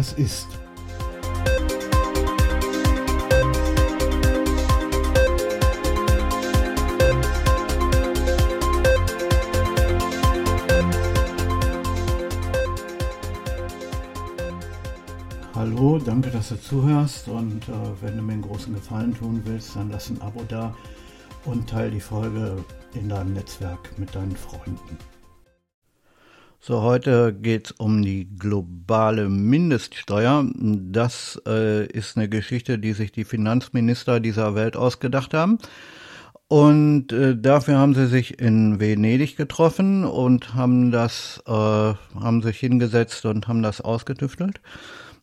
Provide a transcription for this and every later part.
was ist. Hallo, danke, dass du zuhörst und äh, wenn du mir einen großen Gefallen tun willst, dann lass ein Abo da und teile die Folge in deinem Netzwerk mit deinen Freunden. So, heute geht es um die globale Mindeststeuer. Das äh, ist eine Geschichte, die sich die Finanzminister dieser Welt ausgedacht haben. Und äh, dafür haben sie sich in Venedig getroffen und haben das, äh, haben sich hingesetzt und haben das ausgetüftelt.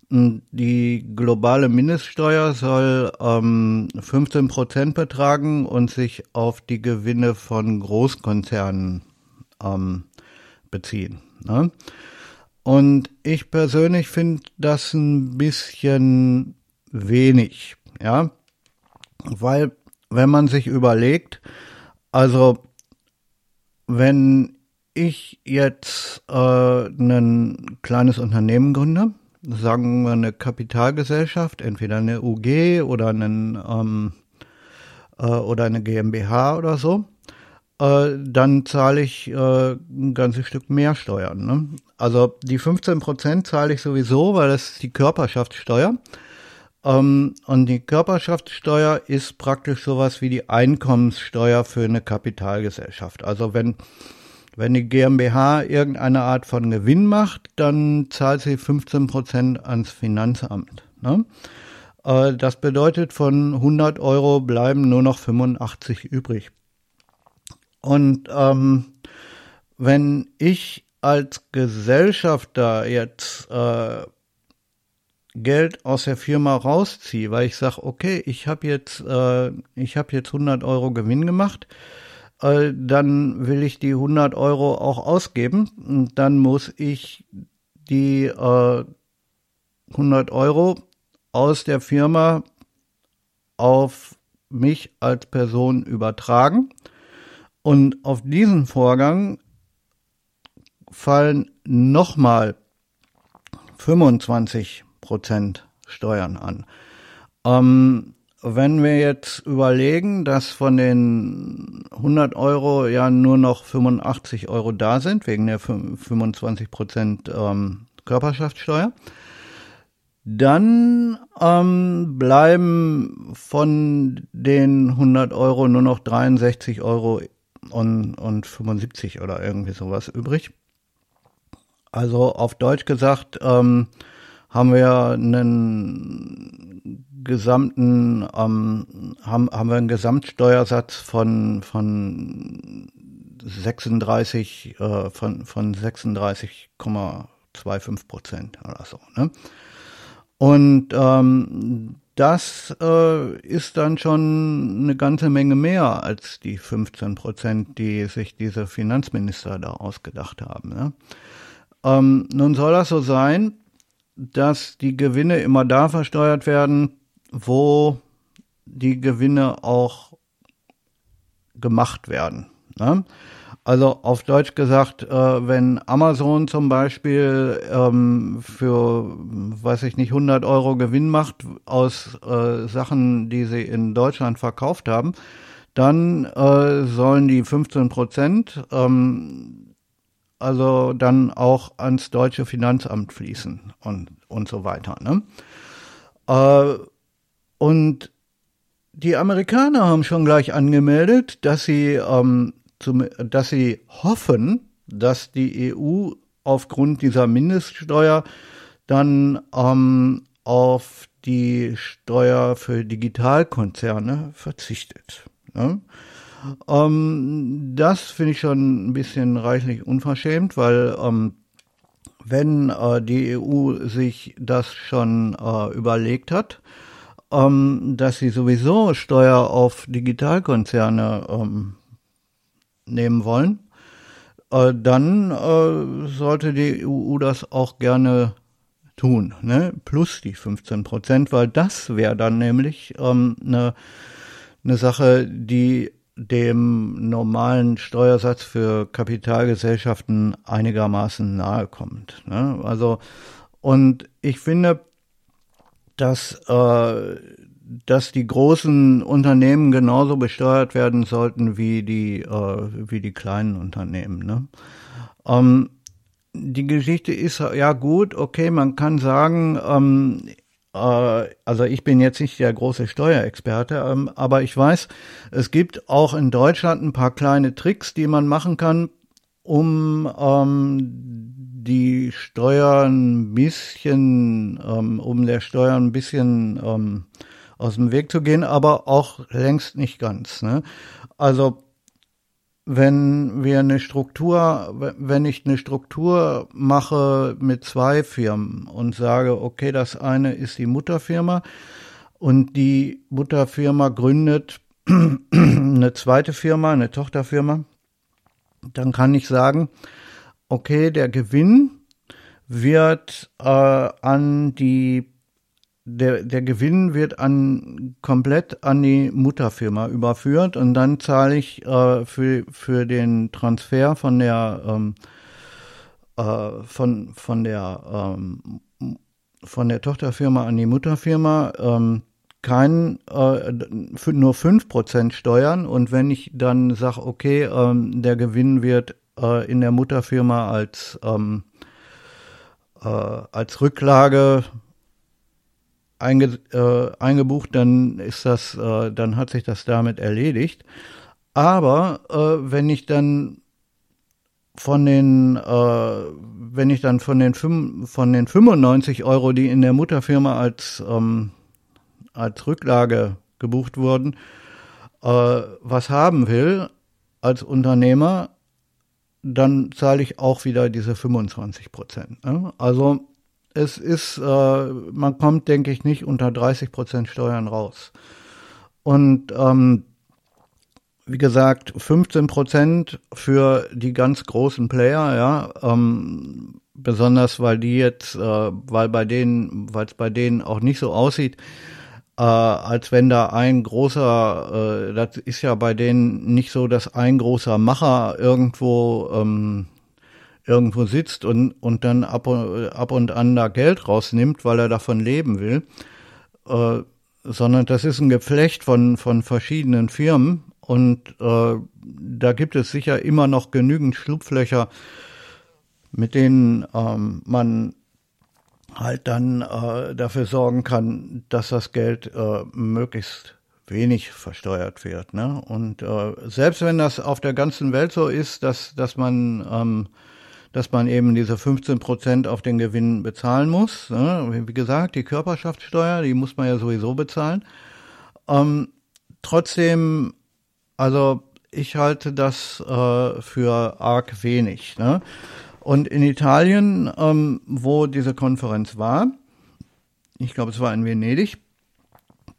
Die globale Mindeststeuer soll ähm, 15 Prozent betragen und sich auf die Gewinne von Großkonzernen ähm, beziehen. Ne? Und ich persönlich finde das ein bisschen wenig, ja, weil wenn man sich überlegt, also wenn ich jetzt äh, ein kleines Unternehmen gründe, sagen wir eine Kapitalgesellschaft, entweder eine UG oder einen ähm, äh, oder eine GmbH oder so, äh, dann zahle ich äh, ein ganzes Stück mehr Steuern. Ne? Also die 15 Prozent zahle ich sowieso, weil das ist die Körperschaftssteuer. Ähm, und die Körperschaftssteuer ist praktisch sowas wie die Einkommenssteuer für eine Kapitalgesellschaft. Also wenn wenn die GmbH irgendeine Art von Gewinn macht, dann zahlt sie 15 Prozent ans Finanzamt. Ne? Äh, das bedeutet, von 100 Euro bleiben nur noch 85 übrig. Und ähm, wenn ich als Gesellschafter jetzt äh, Geld aus der Firma rausziehe, weil ich sage, okay, ich habe jetzt, äh, ich jetzt 100 Euro Gewinn gemacht, äh, dann will ich die 100 Euro auch ausgeben. Und dann muss ich die äh, 100 Euro aus der Firma auf mich als Person übertragen. Und auf diesen Vorgang fallen nochmal 25 Prozent Steuern an. Ähm, wenn wir jetzt überlegen, dass von den 100 Euro ja nur noch 85 Euro da sind, wegen der 25 Prozent ähm, Körperschaftssteuer, dann ähm, bleiben von den 100 Euro nur noch 63 Euro und, und 75 oder irgendwie sowas übrig. Also auf Deutsch gesagt ähm, haben wir einen gesamten ähm, haben, haben wir einen Gesamtsteuersatz von von 36 äh, von von 36,25 Prozent oder so. Ne? Und ähm, das äh, ist dann schon eine ganze Menge mehr als die 15 Prozent, die sich diese Finanzminister da ausgedacht haben. Ne? Ähm, nun soll das so sein, dass die Gewinne immer da versteuert werden, wo die Gewinne auch gemacht werden. Ne? Also auf Deutsch gesagt, äh, wenn Amazon zum Beispiel ähm, für, weiß ich nicht, 100 Euro Gewinn macht aus äh, Sachen, die sie in Deutschland verkauft haben, dann äh, sollen die 15 Prozent ähm, also dann auch ans deutsche Finanzamt fließen und, und so weiter. Ne? Äh, und die Amerikaner haben schon gleich angemeldet, dass sie ähm, zum, dass sie hoffen, dass die EU aufgrund dieser Mindeststeuer dann ähm, auf die Steuer für Digitalkonzerne verzichtet. Ne? Ähm, das finde ich schon ein bisschen reichlich unverschämt, weil ähm, wenn äh, die EU sich das schon äh, überlegt hat, ähm, dass sie sowieso Steuer auf Digitalkonzerne ähm, nehmen wollen, äh, dann äh, sollte die EU das auch gerne tun, ne? plus die 15 Prozent, weil das wäre dann nämlich ähm, eine ne Sache, die dem normalen Steuersatz für Kapitalgesellschaften einigermaßen nahe kommt. Ne? Also Und ich finde, dass, äh, dass die großen Unternehmen genauso besteuert werden sollten wie die, äh, wie die kleinen Unternehmen. Ne? Ähm, die Geschichte ist ja gut, okay, man kann sagen, ähm, äh, also ich bin jetzt nicht der große Steuerexperte, ähm, aber ich weiß, es gibt auch in Deutschland ein paar kleine Tricks, die man machen kann, um ähm, die Steuern ein bisschen, ähm, um der Steuern ein bisschen ähm, aus dem Weg zu gehen, aber auch längst nicht ganz. Ne? Also wenn wir eine Struktur, wenn ich eine Struktur mache mit zwei Firmen und sage, okay, das eine ist die Mutterfirma und die Mutterfirma gründet eine zweite Firma, eine Tochterfirma, dann kann ich sagen, okay, der Gewinn wird äh, an die der, der Gewinn wird an komplett an die Mutterfirma überführt und dann zahle ich äh, für, für den Transfer von der ähm, äh, von, von der ähm, von der Tochterfirma an die Mutterfirma ähm, kein äh, nur 5% Steuern. Und wenn ich dann sage, okay, ähm, der Gewinn wird äh, in der Mutterfirma als ähm, äh, als Rücklage einge, äh, eingebucht, dann ist das, äh, dann hat sich das damit erledigt. Aber äh, wenn ich dann von den, äh, wenn ich dann von den, von den 95 Euro, die in der Mutterfirma als, ähm, als Rücklage gebucht wurden, äh, was haben will als Unternehmer, dann zahle ich auch wieder diese 25 Prozent. Ne? Also es ist, äh, man kommt, denke ich, nicht unter 30 Prozent Steuern raus. Und ähm, wie gesagt, 15 Prozent für die ganz großen Player, ja, ähm, besonders weil die jetzt, äh, weil bei denen, weil es bei denen auch nicht so aussieht, äh, als wenn da ein großer, äh, das ist ja bei denen nicht so, dass ein großer Macher irgendwo ähm, irgendwo sitzt und, und dann ab, ab und an da Geld rausnimmt, weil er davon leben will, äh, sondern das ist ein Geflecht von, von verschiedenen Firmen und äh, da gibt es sicher immer noch genügend Schlupflöcher, mit denen ähm, man halt dann äh, dafür sorgen kann, dass das Geld äh, möglichst wenig versteuert wird. Ne? Und äh, selbst wenn das auf der ganzen Welt so ist, dass, dass man ähm, dass man eben diese 15 Prozent auf den Gewinn bezahlen muss. Ne? Wie gesagt, die Körperschaftssteuer, die muss man ja sowieso bezahlen. Ähm, trotzdem, also ich halte das äh, für arg wenig. Ne? Und in Italien, ähm, wo diese Konferenz war, ich glaube, es war in Venedig,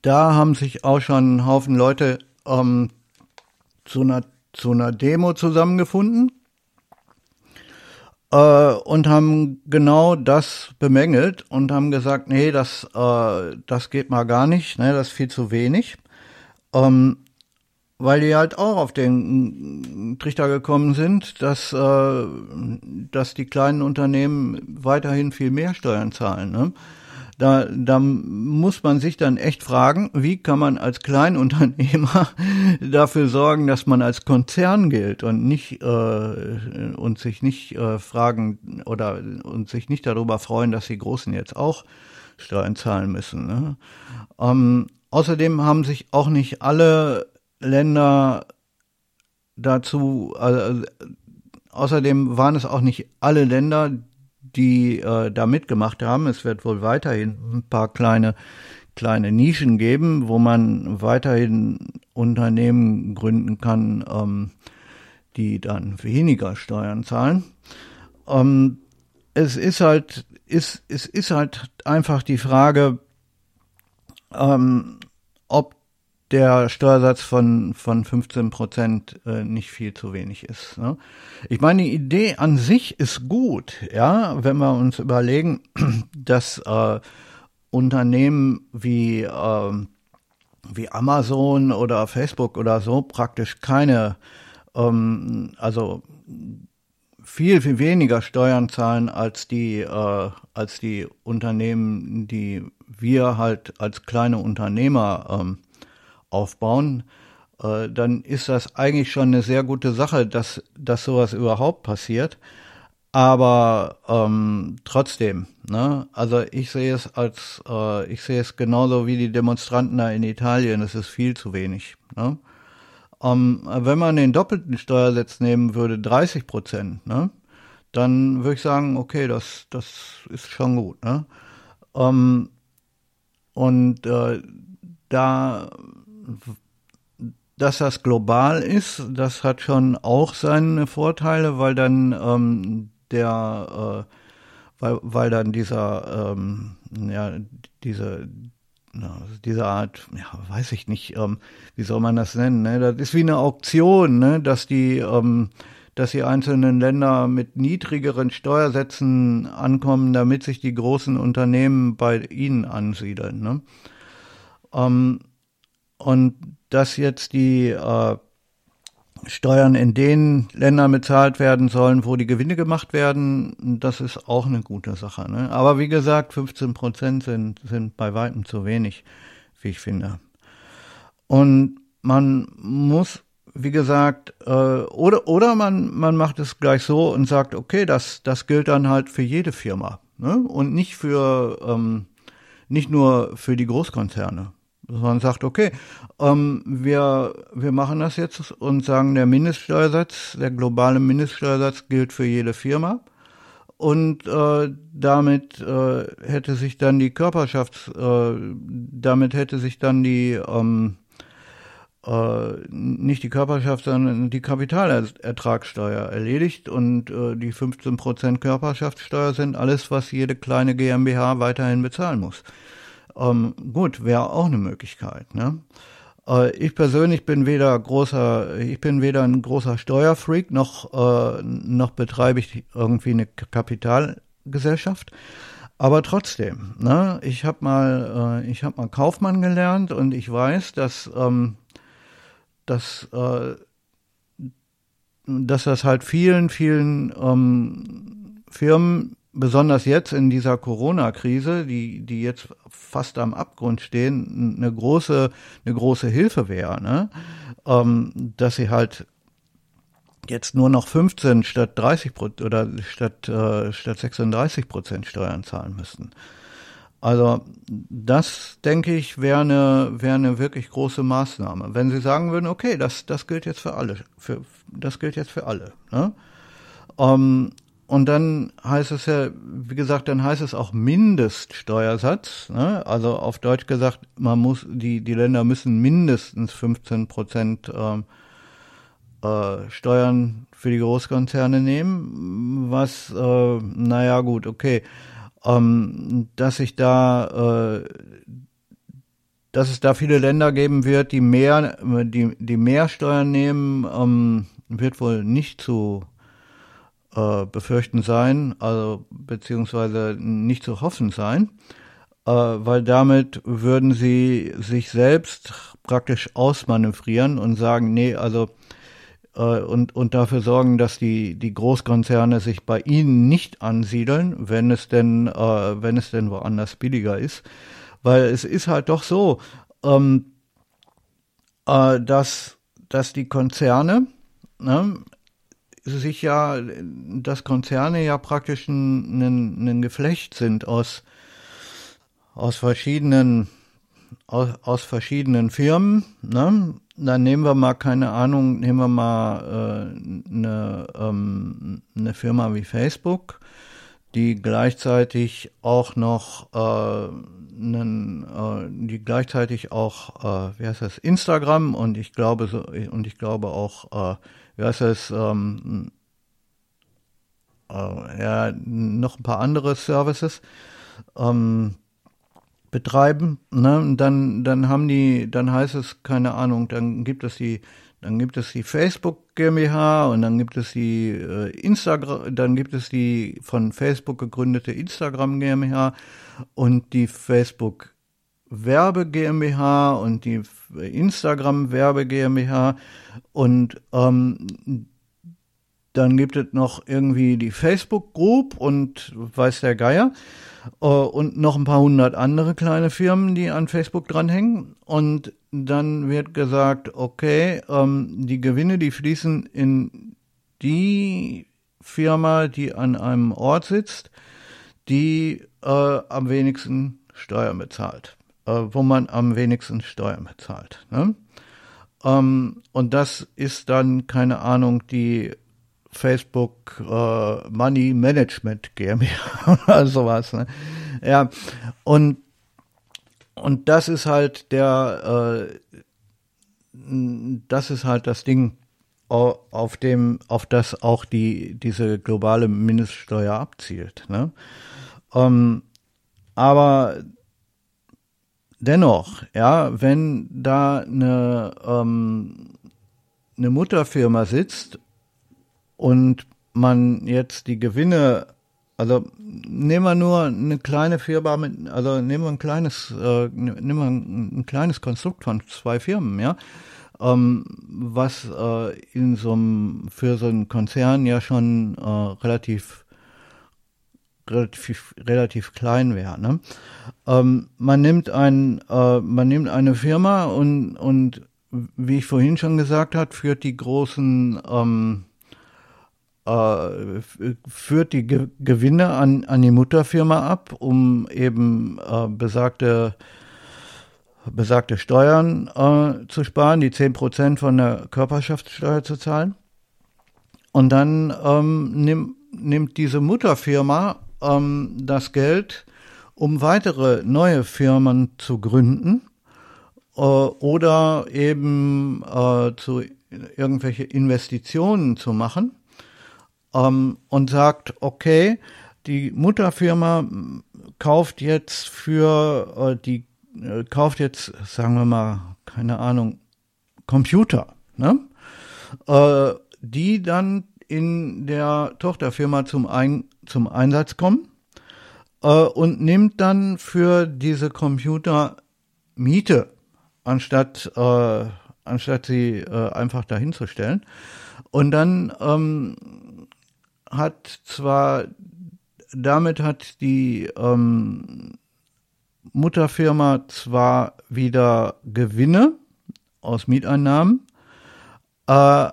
da haben sich auch schon ein Haufen Leute ähm, zu, einer, zu einer Demo zusammengefunden äh, und haben genau das bemängelt und haben gesagt, nee, das, äh, das geht mal gar nicht, ne, das ist viel zu wenig. Ähm, weil die halt auch auf den Trichter gekommen sind, dass, äh, dass die kleinen Unternehmen weiterhin viel mehr Steuern zahlen. Ne? Da, da muss man sich dann echt fragen, wie kann man als Kleinunternehmer dafür sorgen, dass man als Konzern gilt und nicht äh, und sich nicht äh, fragen oder und sich nicht darüber freuen, dass die Großen jetzt auch Steuern zahlen müssen. Ne? Ähm, außerdem haben sich auch nicht alle Länder dazu, äh, außerdem waren es auch nicht alle Länder, die äh, da mitgemacht haben. Es wird wohl weiterhin ein paar kleine, kleine Nischen geben, wo man weiterhin Unternehmen gründen kann, ähm, die dann weniger Steuern zahlen. Ähm, es ist halt, ist, es ist halt einfach die Frage, ähm, ob der Steuersatz von, von 15 Prozent äh, nicht viel zu wenig ist. Ne? Ich meine, die Idee an sich ist gut, ja, wenn wir uns überlegen, dass äh, Unternehmen wie, äh, wie Amazon oder Facebook oder so praktisch keine, ähm, also viel, viel weniger Steuern zahlen als die, äh, als die Unternehmen, die wir halt als kleine Unternehmer ähm, aufbauen, äh, dann ist das eigentlich schon eine sehr gute Sache, dass, dass sowas überhaupt passiert. Aber ähm, trotzdem, ne? Also ich sehe es als, äh, ich sehe es genauso wie die Demonstranten da in Italien, es ist viel zu wenig. Ne? Ähm, wenn man den doppelten Steuersatz nehmen würde, 30 Prozent, ne? dann würde ich sagen, okay, das, das ist schon gut. Ne? Ähm, und äh, da dass das global ist, das hat schon auch seine Vorteile, weil dann ähm, der, äh, weil, weil dann dieser, ähm, ja, diese, na, diese Art, ja, weiß ich nicht, ähm, wie soll man das nennen, ne? Das ist wie eine Auktion, ne? Dass die, ähm, dass die einzelnen Länder mit niedrigeren Steuersätzen ankommen, damit sich die großen Unternehmen bei ihnen ansiedeln. Ne? Ähm, und dass jetzt die äh, Steuern in den Ländern bezahlt werden sollen, wo die Gewinne gemacht werden, das ist auch eine gute Sache. Ne? Aber wie gesagt, 15 Prozent sind, sind bei weitem zu wenig, wie ich finde. Und man muss, wie gesagt, äh, oder, oder man, man macht es gleich so und sagt, okay, das, das gilt dann halt für jede Firma ne? und nicht für, ähm, nicht nur für die Großkonzerne dass man sagt, okay, ähm, wir, wir machen das jetzt und sagen, der Mindeststeuersatz, der globale Mindeststeuersatz gilt für jede Firma. Und äh, damit äh, hätte sich dann die Körperschafts, äh, damit hätte sich dann die ähm, äh, nicht die Körperschaft, sondern die Kapitalertragssteuer erledigt und äh, die 15% Körperschaftssteuer sind alles, was jede kleine GmbH weiterhin bezahlen muss. Ähm, gut, wäre auch eine Möglichkeit. Ne? Äh, ich persönlich bin weder großer, ich bin weder ein großer Steuerfreak noch äh, noch betreibe ich irgendwie eine Kapitalgesellschaft. Aber trotzdem, ne, ich habe mal, äh, ich habe mal Kaufmann gelernt und ich weiß, dass, ähm, dass, äh, dass das halt vielen, vielen ähm, Firmen besonders jetzt in dieser Corona-Krise, die, die jetzt fast am Abgrund stehen, eine große, eine große Hilfe wäre, ne? ähm, dass sie halt jetzt nur noch 15 statt 30 oder statt, äh, statt 36 Prozent Steuern zahlen müssten. Also das, denke ich, wäre eine, wäre eine wirklich große Maßnahme. Wenn Sie sagen würden, okay, das, das gilt jetzt für alle, für, das gilt jetzt für alle. Ne? Ähm, und dann heißt es ja, wie gesagt, dann heißt es auch Mindeststeuersatz. Ne? Also auf Deutsch gesagt, man muss, die, die Länder müssen mindestens 15 Prozent ähm, äh, Steuern für die Großkonzerne nehmen. Was, äh, naja, gut, okay. Ähm, dass sich da, äh, dass es da viele Länder geben wird, die mehr, die, die mehr Steuern nehmen, ähm, wird wohl nicht zu äh, befürchten sein, also beziehungsweise nicht zu hoffen sein, äh, weil damit würden sie sich selbst praktisch ausmanövrieren und sagen, nee, also äh, und, und dafür sorgen, dass die, die Großkonzerne sich bei ihnen nicht ansiedeln, wenn es denn, äh, wenn es denn woanders billiger ist. Weil es ist halt doch so, ähm, äh, dass, dass die Konzerne, ne, sich ja, dass Konzerne ja praktisch ein, ein, ein Geflecht sind aus, aus verschiedenen, aus, aus verschiedenen Firmen, ne? Dann nehmen wir mal, keine Ahnung, nehmen wir mal äh, eine, ähm, eine Firma wie Facebook, die gleichzeitig auch noch äh, einen, äh, die gleichzeitig auch, äh, wie heißt das, Instagram und ich glaube so, und ich glaube auch äh, wie heißt das, ähm, äh, ja, noch ein paar andere Services ähm, betreiben, ne? Dann, dann haben die, dann heißt es, keine Ahnung, dann gibt es die, dann gibt es die Facebook GmbH und dann gibt es die äh, Instagram, dann gibt es die von Facebook gegründete Instagram GmbH und die Facebook Werbe GmbH und die Instagram Werbe GmbH und ähm, dann gibt es noch irgendwie die Facebook Group und weiß der Geier und noch ein paar hundert andere kleine Firmen, die an Facebook dranhängen. Und dann wird gesagt, okay, ähm, die Gewinne, die fließen in die Firma, die an einem Ort sitzt, die äh, am wenigsten Steuern bezahlt, äh, wo man am wenigsten Steuern bezahlt. Ne? Ähm, und das ist dann, keine Ahnung, die Facebook äh, Money Management GmbH oder sowas. Ne? Ja, und, und das ist halt der, äh, das ist halt das Ding, auf dem, auf das auch die, diese globale Mindeststeuer abzielt. Ne? Ähm, aber dennoch, ja, wenn da eine, ähm, eine Mutterfirma sitzt und man jetzt die Gewinne, also nehmen wir nur eine kleine Firma mit, also nehmen wir ein kleines, äh, nehmen wir ein, ein kleines Konstrukt von zwei Firmen, ja, ähm, was äh, in so einem, für so einen Konzern ja schon äh, relativ relativ, relativ klein wäre. Ne? Ähm, man nimmt ein, äh, man nimmt eine Firma und, und wie ich vorhin schon gesagt habe, führt die großen ähm, äh, führt die Ge Gewinne an, an die Mutterfirma ab, um eben äh, besagte besagte Steuern äh, zu sparen, die 10% von der Körperschaftssteuer zu zahlen. Und dann ähm, nimm, nimmt diese Mutterfirma ähm, das Geld, um weitere neue Firmen zu gründen äh, oder eben äh, zu irgendwelche Investitionen zu machen ähm, und sagt, okay, die Mutterfirma kauft jetzt für äh, die äh, kauft jetzt, sagen wir mal, keine Ahnung, Computer, ne? Äh, die dann in der Tochterfirma zum, Ein zum Einsatz kommen äh, und nimmt dann für diese Computer Miete, anstatt, äh, anstatt sie äh, einfach dahinzustellen. Und dann ähm, hat zwar, damit hat die ähm, Mutterfirma zwar wieder Gewinne aus Mieteinnahmen, äh,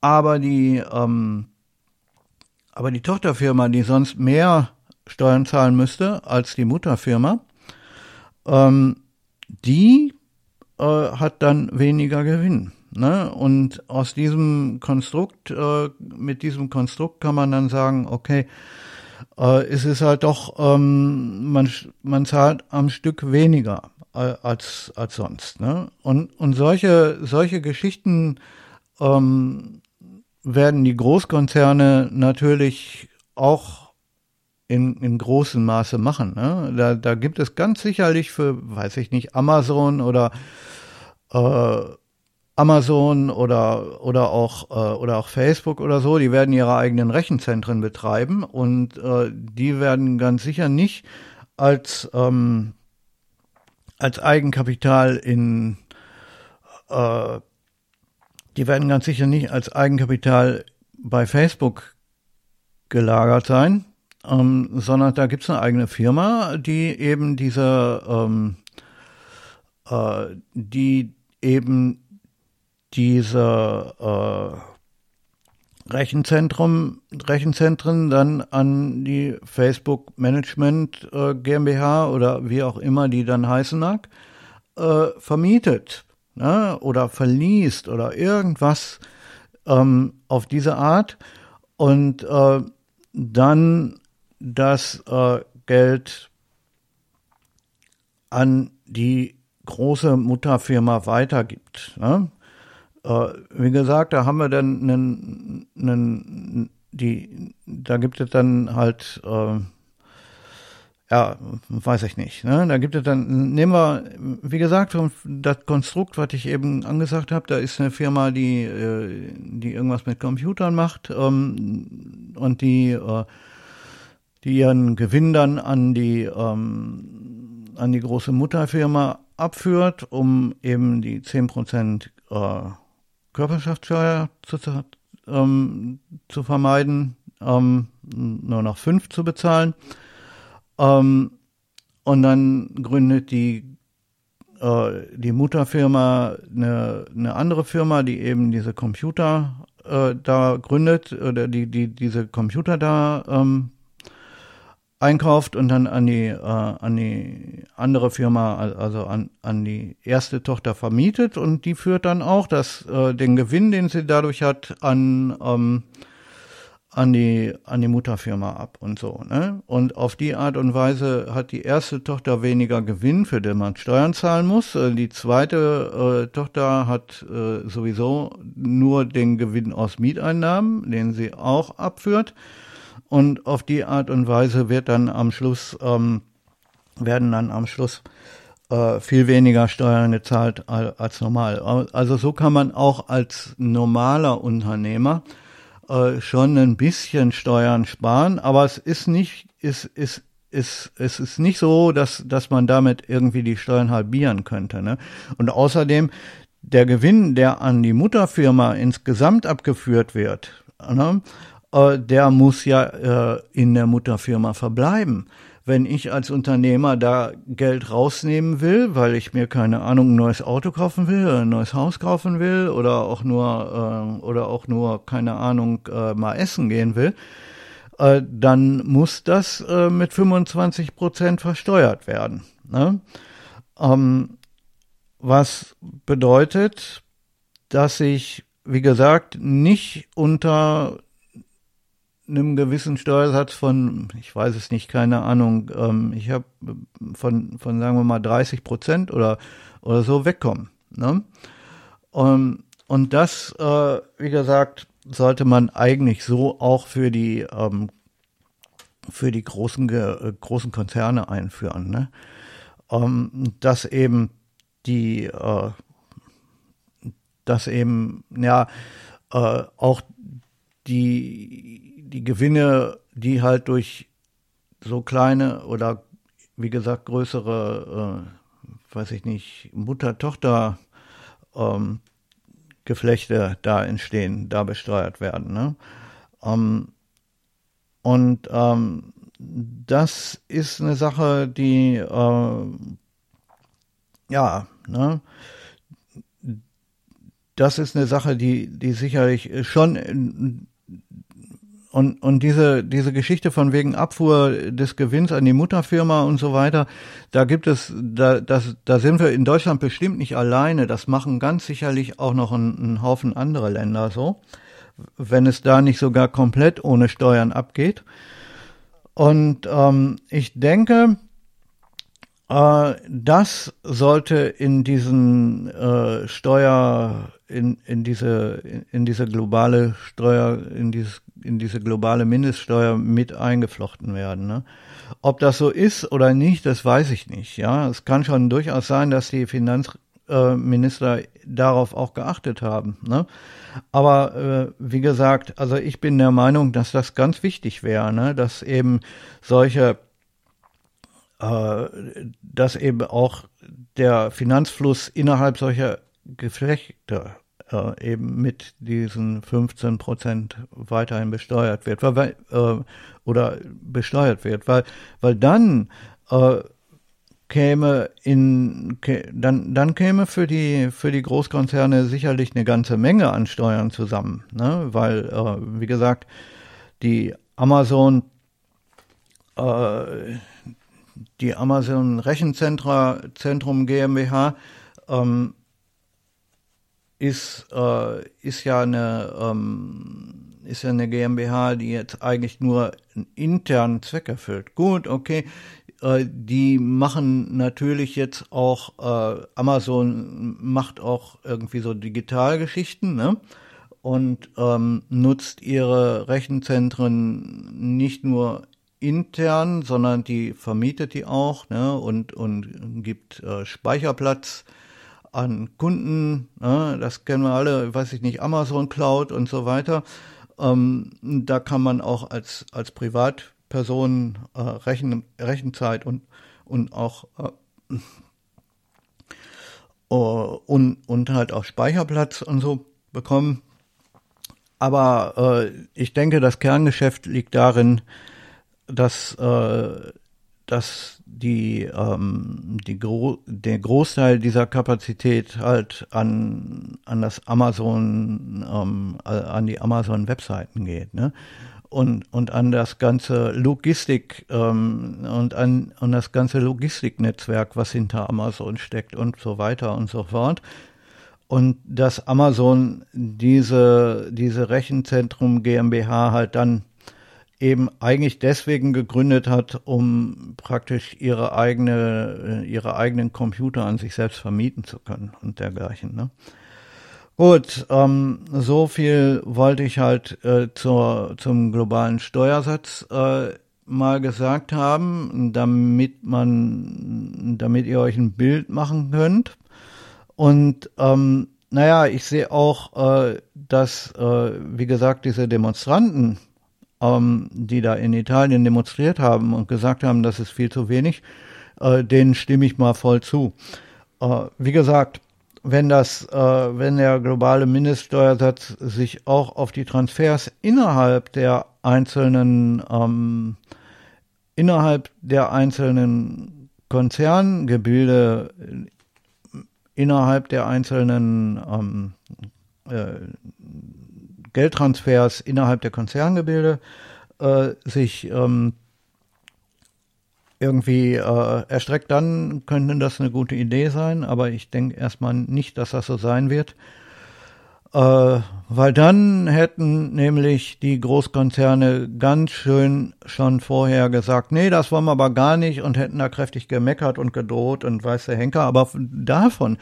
aber die, ähm, aber die Tochterfirma, die sonst mehr Steuern zahlen müsste als die Mutterfirma, ähm, die äh, hat dann weniger Gewinn. Ne? Und aus diesem Konstrukt, äh, mit diesem Konstrukt kann man dann sagen, okay, äh, es ist halt doch, ähm, man, man zahlt am Stück weniger äh, als, als sonst. Ne? Und, und solche, solche Geschichten ähm, werden die Großkonzerne natürlich auch in, in großem Maße machen. Ne? Da, da gibt es ganz sicherlich für, weiß ich nicht, Amazon oder äh, Amazon oder oder auch äh, oder auch Facebook oder so, die werden ihre eigenen Rechenzentren betreiben und äh, die werden ganz sicher nicht als ähm, als Eigenkapital in äh, die werden ganz sicher nicht als Eigenkapital bei Facebook gelagert sein, ähm, sondern da gibt es eine eigene Firma, die eben diese, ähm, äh, die eben diese äh, Rechenzentrum, Rechenzentren dann an die Facebook Management äh, GmbH oder wie auch immer die dann heißen mag, äh, vermietet ne, oder verliest oder irgendwas ähm, auf diese Art und äh, dann das äh, Geld an die große Mutterfirma weitergibt. Ne? Äh, wie gesagt, da haben wir dann einen, einen die, da gibt es dann halt äh, ja, weiß ich nicht. Ne? Da gibt es dann, nehmen wir, wie gesagt, das Konstrukt, was ich eben angesagt habe, da ist eine Firma, die, äh, die irgendwas mit Computern macht ähm, und die, äh, die ihren Gewinn dann an die, ähm, an die große Mutterfirma abführt, um eben die 10% äh, Körperschaftssteuer zu, ähm, zu vermeiden, ähm, nur noch fünf zu bezahlen. Ähm, und dann gründet die, äh, die Mutterfirma eine, eine andere Firma, die eben diese Computer äh, da gründet oder die, die diese Computer da ähm, einkauft und dann an die, äh, an die andere Firma, also an, an die erste Tochter vermietet und die führt dann auch das, äh, den Gewinn, den sie dadurch hat, an, ähm, an die, an die Mutterfirma ab und so, ne? Und auf die Art und Weise hat die erste Tochter weniger Gewinn, für den man Steuern zahlen muss. Äh, die zweite äh, Tochter hat äh, sowieso nur den Gewinn aus Mieteinnahmen, den sie auch abführt. Und auf die Art und Weise wird dann am Schluss, ähm, werden dann am Schluss äh, viel weniger Steuern gezahlt als normal. Also so kann man auch als normaler Unternehmer äh, schon ein bisschen Steuern sparen, aber es ist nicht, ist, ist, ist, es ist nicht so, dass, dass man damit irgendwie die Steuern halbieren könnte. Ne? Und außerdem, der Gewinn, der an die Mutterfirma insgesamt abgeführt wird, ne, äh, der muss ja äh, in der Mutterfirma verbleiben. Wenn ich als Unternehmer da Geld rausnehmen will, weil ich mir keine Ahnung ein neues Auto kaufen will, ein neues Haus kaufen will oder auch nur äh, oder auch nur keine Ahnung mal essen gehen will, dann muss das mit 25 Prozent versteuert werden. Ne? Ähm, was bedeutet, dass ich, wie gesagt, nicht unter einem gewissen Steuersatz von, ich weiß es nicht, keine Ahnung, ähm, ich habe von, von, sagen wir mal, 30 Prozent oder, oder so wegkommen. Ne? Und, und das, äh, wie gesagt, sollte man eigentlich so auch für die, ähm, für die großen, äh, großen Konzerne einführen. Ne? Ähm, dass eben die, äh, dass eben, ja, äh, auch die die Gewinne, die halt durch so kleine oder wie gesagt größere, äh, weiß ich nicht, Mutter-Tochter ähm, da entstehen, da besteuert werden. Ne? Ähm, und ähm, das ist eine Sache, die äh, ja, ne, das ist eine Sache, die, die sicherlich schon und, und diese, diese Geschichte von wegen Abfuhr des Gewinns an die Mutterfirma und so weiter, da gibt es, da, das, da sind wir in Deutschland bestimmt nicht alleine. Das machen ganz sicherlich auch noch ein, ein Haufen andere Länder so, wenn es da nicht sogar komplett ohne Steuern abgeht. Und ähm, ich denke, äh, das sollte in diesen äh, Steuer, in, in diese, in diese globale Steuer, in dieses in diese globale Mindeststeuer mit eingeflochten werden. Ne? Ob das so ist oder nicht, das weiß ich nicht. Ja, es kann schon durchaus sein, dass die Finanzminister darauf auch geachtet haben. Ne? Aber äh, wie gesagt, also ich bin der Meinung, dass das ganz wichtig wäre, ne? dass eben solche, äh, dass eben auch der Finanzfluss innerhalb solcher Geflechte äh, eben mit diesen 15 Prozent weiterhin besteuert wird, weil, äh, oder besteuert wird, weil, weil dann äh, käme in dann dann käme für die für die Großkonzerne sicherlich eine ganze Menge an Steuern zusammen, ne? weil äh, wie gesagt die Amazon äh, die Amazon Rechenzentrum GmbH ähm, ist, äh, ist ja eine ähm, ist ja eine GmbH, die jetzt eigentlich nur einen internen Zweck erfüllt. Gut, okay, äh, die machen natürlich jetzt auch äh, Amazon macht auch irgendwie so Digitalgeschichten, ne? Und ähm, nutzt ihre Rechenzentren nicht nur intern, sondern die vermietet die auch, ne? Und und gibt äh, Speicherplatz an Kunden, ne, das kennen wir alle, weiß ich nicht, Amazon Cloud und so weiter. Ähm, da kann man auch als, als Privatperson äh, Rechen, Rechenzeit und, und auch äh, und, und halt auch Speicherplatz und so bekommen. aber äh, ich denke, das Kerngeschäft liegt darin, dass, äh, dass die, ähm, die Gro der Großteil dieser Kapazität halt an, an das Amazon, ähm, an die Amazon-Webseiten geht. Ne? und, und an das ganze Logistik ähm, und an, an das ganze Logistiknetzwerk, was hinter Amazon steckt und so weiter und so fort. Und dass Amazon diese, diese Rechenzentrum GmbH halt dann eben eigentlich deswegen gegründet hat, um praktisch ihre eigene, ihre eigenen Computer an sich selbst vermieten zu können und dergleichen. Ne? Gut, ähm, so viel wollte ich halt äh, zur, zum globalen Steuersatz äh, mal gesagt haben, damit man, damit ihr euch ein Bild machen könnt. Und ähm, naja, ich sehe auch, äh, dass, äh, wie gesagt, diese Demonstranten, ähm, die da in Italien demonstriert haben und gesagt haben, das ist viel zu wenig, äh, denen stimme ich mal voll zu. Äh, wie gesagt, wenn das, äh, wenn der globale Mindeststeuersatz sich auch auf die Transfers innerhalb der einzelnen, ähm, innerhalb der einzelnen Konzerngebilde, innerhalb der einzelnen ähm, äh, Geldtransfers innerhalb der Konzerngebilde äh, sich ähm, irgendwie äh, erstreckt, dann könnte das eine gute Idee sein, aber ich denke erstmal nicht, dass das so sein wird. Äh, weil dann hätten nämlich die Großkonzerne ganz schön schon vorher gesagt, nee, das wollen wir aber gar nicht und hätten da kräftig gemeckert und gedroht und weiß der Henker. Aber davon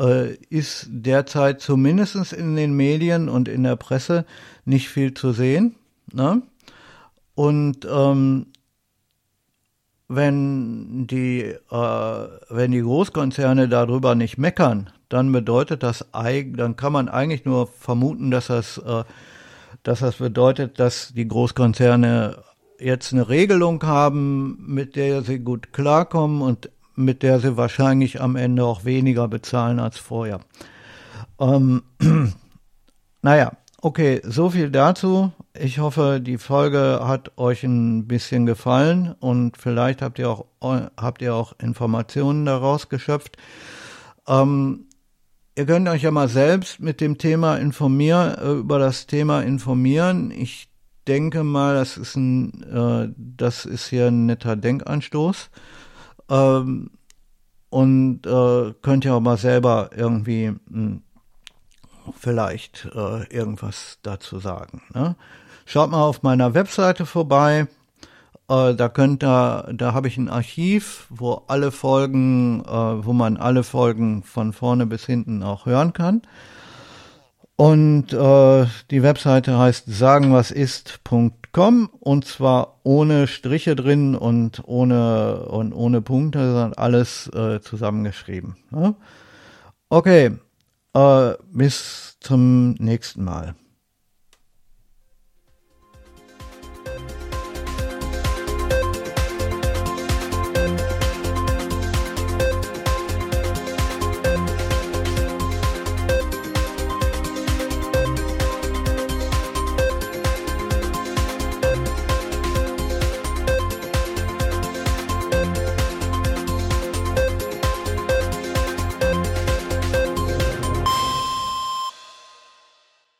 äh, ist derzeit zumindest in den Medien und in der Presse nicht viel zu sehen. Ne? Und ähm, wenn die, äh, wenn die Großkonzerne darüber nicht meckern, dann bedeutet das, dann kann man eigentlich nur vermuten, dass das, äh, dass das bedeutet, dass die Großkonzerne jetzt eine Regelung haben, mit der sie gut klarkommen und mit der sie wahrscheinlich am Ende auch weniger bezahlen als vorher. Ähm, naja, Okay, so viel dazu. Ich hoffe, die Folge hat euch ein bisschen gefallen und vielleicht habt ihr auch, habt ihr auch Informationen daraus geschöpft. Ähm, ihr könnt euch ja mal selbst mit dem Thema informieren, äh, über das Thema informieren. Ich denke mal, das ist ein, äh, das ist hier ein netter Denkanstoß. Ähm, und äh, könnt ihr auch mal selber irgendwie mh, hm, vielleicht äh, irgendwas dazu sagen. Ne? Schaut mal auf meiner Webseite vorbei. Äh, da könnt ihr, da habe ich ein Archiv, wo alle Folgen, äh, wo man alle Folgen von vorne bis hinten auch hören kann. Und äh, die Webseite heißt sagenwasist.com und zwar ohne Striche drin und ohne und ohne Punkte, sondern alles äh, zusammengeschrieben. Ne? Okay, äh, bis zum nächsten Mal.